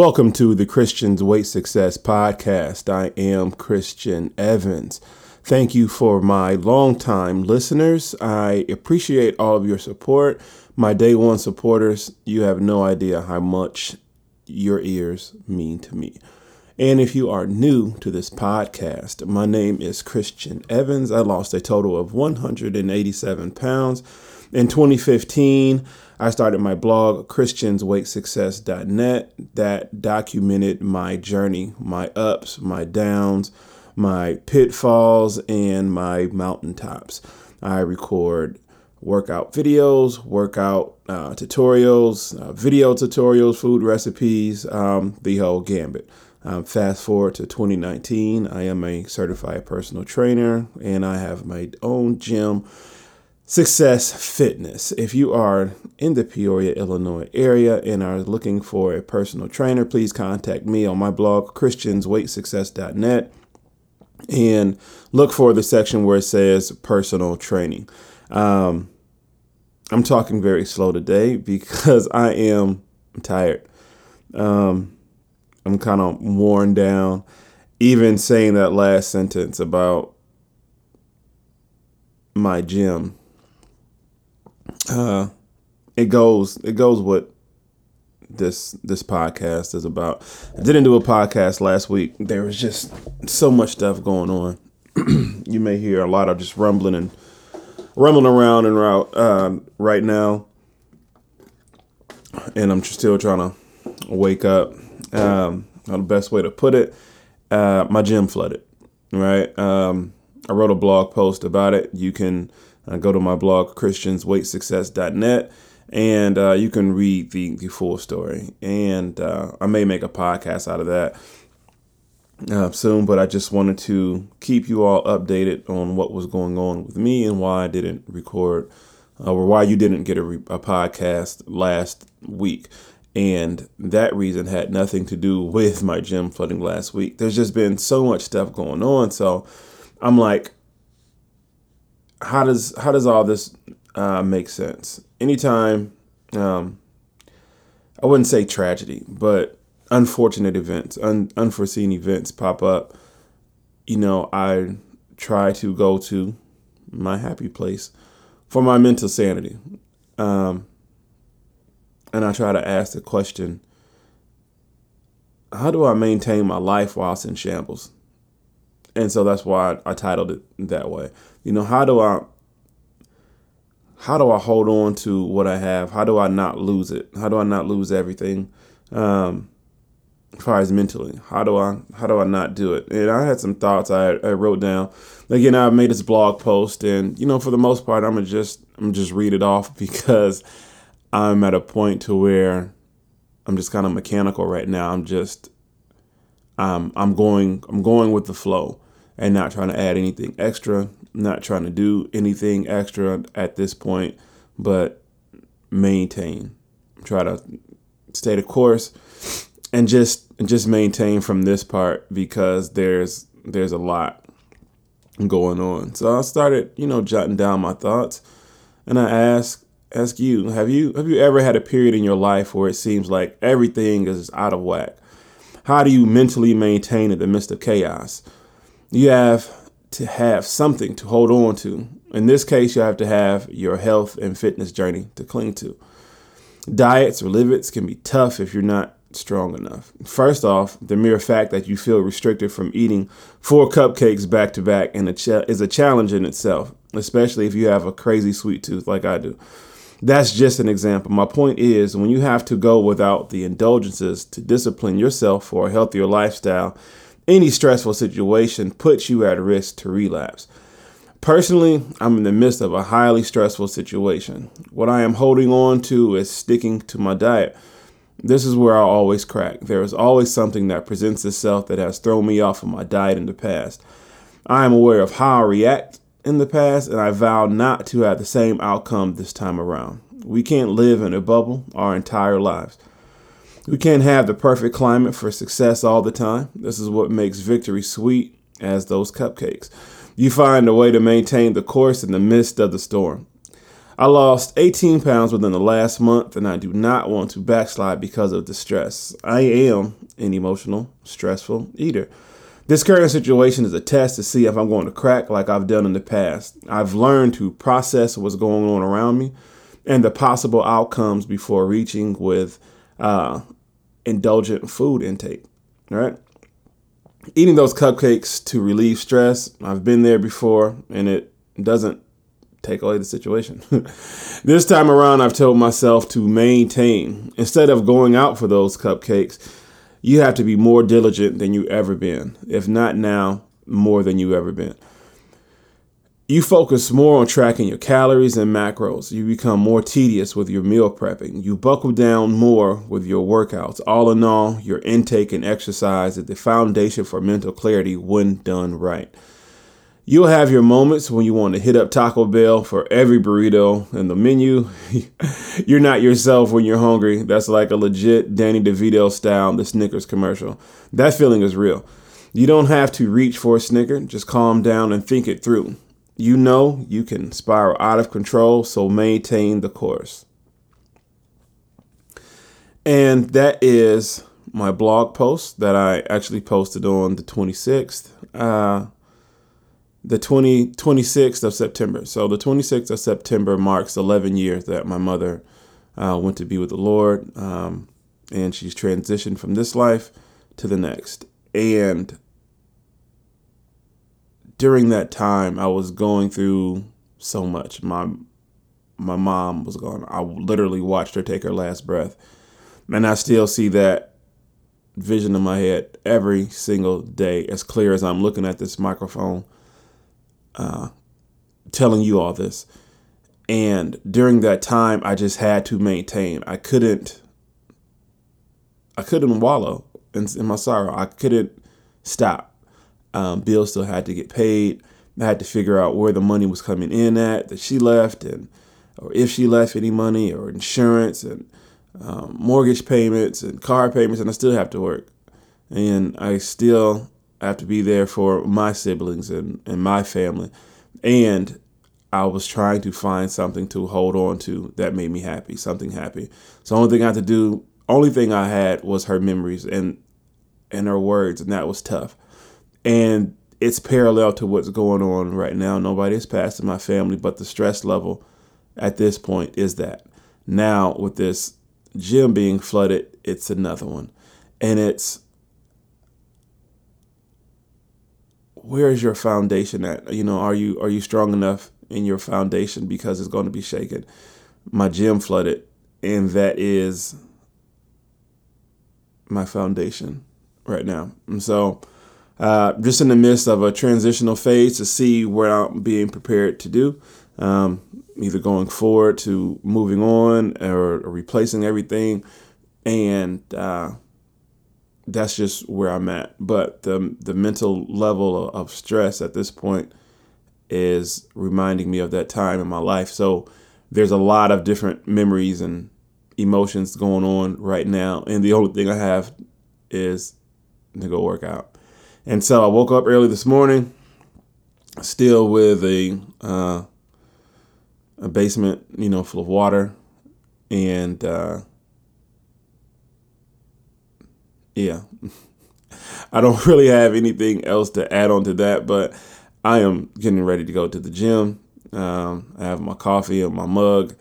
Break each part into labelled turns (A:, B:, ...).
A: Welcome to the Christian's Weight Success Podcast. I am Christian Evans. Thank you for my longtime listeners. I appreciate all of your support. My day one supporters, you have no idea how much your ears mean to me. And if you are new to this podcast, my name is Christian Evans. I lost a total of 187 pounds in 2015. I started my blog, ChristiansWeightSuccess.net, that documented my journey, my ups, my downs, my pitfalls, and my mountaintops. I record workout videos, workout uh, tutorials, uh, video tutorials, food recipes, um, the whole gambit. Um, fast forward to 2019, I am a certified personal trainer and I have my own gym Success Fitness. If you are in the Peoria, Illinois area and are looking for a personal trainer, please contact me on my blog, christiansweightsuccess.net, and look for the section where it says personal training. Um, I'm talking very slow today because I am tired. Um, I'm kind of worn down. Even saying that last sentence about my gym it goes it goes what this this podcast is about. I didn't do a podcast last week. There was just so much stuff going on. you may hear a lot of just rumbling and rumbling around and route uh, right now, and I'm still trying to wake up. Um, the best way to put it, uh, my gym flooded. Right. Um, I wrote a blog post about it. You can uh, go to my blog, christiansweightsuccess.net, and uh, you can read the, the full story. And uh, I may make a podcast out of that uh, soon, but I just wanted to keep you all updated on what was going on with me and why I didn't record uh, or why you didn't get a, re- a podcast last week. And that reason had nothing to do with my gym flooding last week. There's just been so much stuff going on. So I'm like, how does how does all this uh, make sense? Anytime, um, I wouldn't say tragedy, but unfortunate events, un- unforeseen events pop up. You know, I try to go to my happy place for my mental sanity, um, and I try to ask the question: How do I maintain my life whilst in shambles? And so that's why I, titled it that way. You know, how do I how do I hold on to what I have? How do I not lose it? How do I not lose everything? Um, as far as mentally, how do I how do I not do it? And I had some thoughts I, I wrote down. Again, I made this blog post, and you know, for the most part, I'm gonna just I'm just read it off because I'm at a point to where I'm just kind of mechanical right now. I'm just um, I'm going I'm going with the flow and not trying to add anything extra, not trying to do anything extra at this point, but maintain. Try to stay the course and just just maintain from this part because there's there's a lot going on. So I started, you know, jotting down my thoughts and I ask ask you, have you have you ever had a period in your life where it seems like everything is out of whack? How do you mentally maintain in the midst of chaos? You have to have something to hold on to. In this case, you have to have your health and fitness journey to cling to. Diets or limits can be tough if you're not strong enough. First off, the mere fact that you feel restricted from eating four cupcakes back to back is a challenge in itself, especially if you have a crazy sweet tooth like I do. That's just an example. My point is, when you have to go without the indulgences to discipline yourself for a healthier lifestyle, any stressful situation puts you at risk to relapse. Personally, I'm in the midst of a highly stressful situation. What I am holding on to is sticking to my diet. This is where I always crack. There is always something that presents itself that has thrown me off of my diet in the past. I am aware of how I react in the past, and I vow not to have the same outcome this time around. We can't live in a bubble our entire lives. We can't have the perfect climate for success all the time. This is what makes victory sweet as those cupcakes. You find a way to maintain the course in the midst of the storm. I lost 18 pounds within the last month, and I do not want to backslide because of the stress. I am an emotional, stressful eater. This current situation is a test to see if I'm going to crack like I've done in the past. I've learned to process what's going on around me and the possible outcomes before reaching with uh, indulgent food intake. Right? Eating those cupcakes to relieve stress, I've been there before, and it doesn't take away the situation. this time around, I've told myself to maintain. Instead of going out for those cupcakes, you have to be more diligent than you ever been. If not now, more than you ever been. You focus more on tracking your calories and macros. You become more tedious with your meal prepping. You buckle down more with your workouts. All in all, your intake and exercise is the foundation for mental clarity when done right. You'll have your moments when you want to hit up Taco Bell for every burrito in the menu. you're not yourself when you're hungry. That's like a legit Danny DeVito style, the Snickers commercial. That feeling is real. You don't have to reach for a Snicker, just calm down and think it through you know you can spiral out of control, so maintain the course. And that is my blog post that I actually posted on the 26th, uh, the 20, 26th of September. So the 26th of September marks 11 years that my mother uh, went to be with the Lord, um, and she's transitioned from this life to the next. And during that time, I was going through so much. My my mom was gone. I literally watched her take her last breath, and I still see that vision in my head every single day, as clear as I'm looking at this microphone, uh, telling you all this. And during that time, I just had to maintain. I couldn't. I couldn't wallow in, in my sorrow. I couldn't stop. Um, bills still had to get paid. I had to figure out where the money was coming in at that she left, and or if she left any money, or insurance and um, mortgage payments and car payments, and I still have to work, and I still have to be there for my siblings and, and my family, and I was trying to find something to hold on to that made me happy, something happy. So the only thing I had to do, only thing I had was her memories and and her words, and that was tough and it's parallel to what's going on right now. Nobody has passed in my family, but the stress level at this point is that. Now, with this gym being flooded, it's another one. And it's where is your foundation at? You know, are you are you strong enough in your foundation because it's going to be shaken? My gym flooded, and that is my foundation right now. And so uh, just in the midst of a transitional phase to see what I'm being prepared to do, um, either going forward to moving on or, or replacing everything, and uh, that's just where I'm at. But the the mental level of stress at this point is reminding me of that time in my life. So there's a lot of different memories and emotions going on right now, and the only thing I have is to go work out. And so I woke up early this morning, still with a uh, a basement, you know, full of water, and uh, yeah, I don't really have anything else to add on to that, but I am getting ready to go to the gym. Um, I have my coffee and my mug,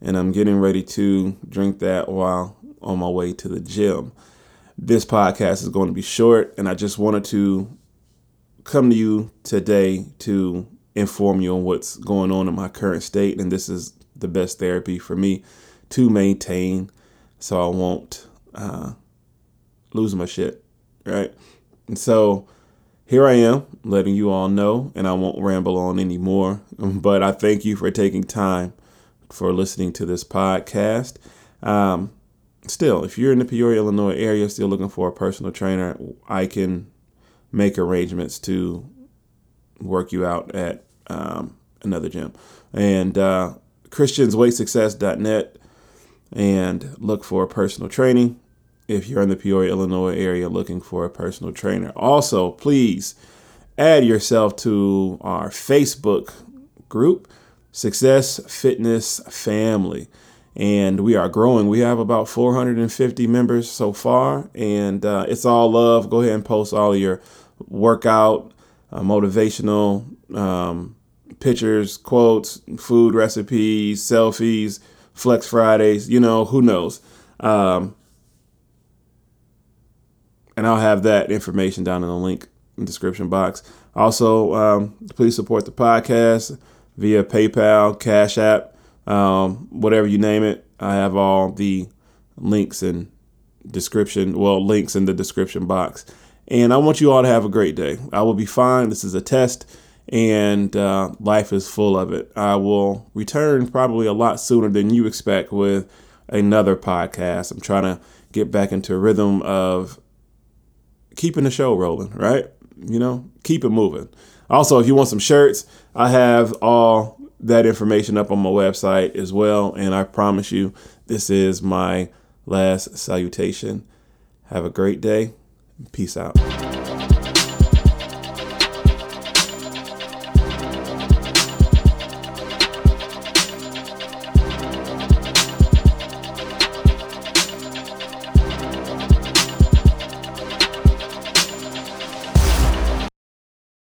A: and I'm getting ready to drink that while on my way to the gym this podcast is going to be short, and I just wanted to come to you today to inform you on what's going on in my current state. And this is the best therapy for me to maintain so I won't uh, lose my shit, right? And so here I am letting you all know, and I won't ramble on anymore. But I thank you for taking time for listening to this podcast. Um, still, if you're in the Peoria, Illinois area, still looking for a personal trainer, I can make arrangements to work you out at um, another gym. And uh, ChristiansWeightSuccess.net and look for personal training if you're in the Peoria, Illinois area looking for a personal trainer. Also, please add yourself to our Facebook group Success Fitness family. And we are growing. We have about 450 members so far, and uh, it's all love. Go ahead and post all your workout, uh, motivational um, pictures, quotes, food recipes, selfies, Flex Fridays. You know, who knows? Um, and I'll have that information down in the link in the description box. Also, um, please support the podcast via PayPal, Cash App, um, whatever you name it. I have all the links and description, well, links in the description box. And I want you all to have a great day. I will be fine. This is a test, and uh, life is full of it. I will return probably a lot sooner than you expect with another podcast. I'm trying to get back into a rhythm of keeping the show rolling, right? You know, keep it moving. Also, if you want some shirts, I have all that information up on my website as well. And I promise you, this is my last salutation. Have a great day. Peace out.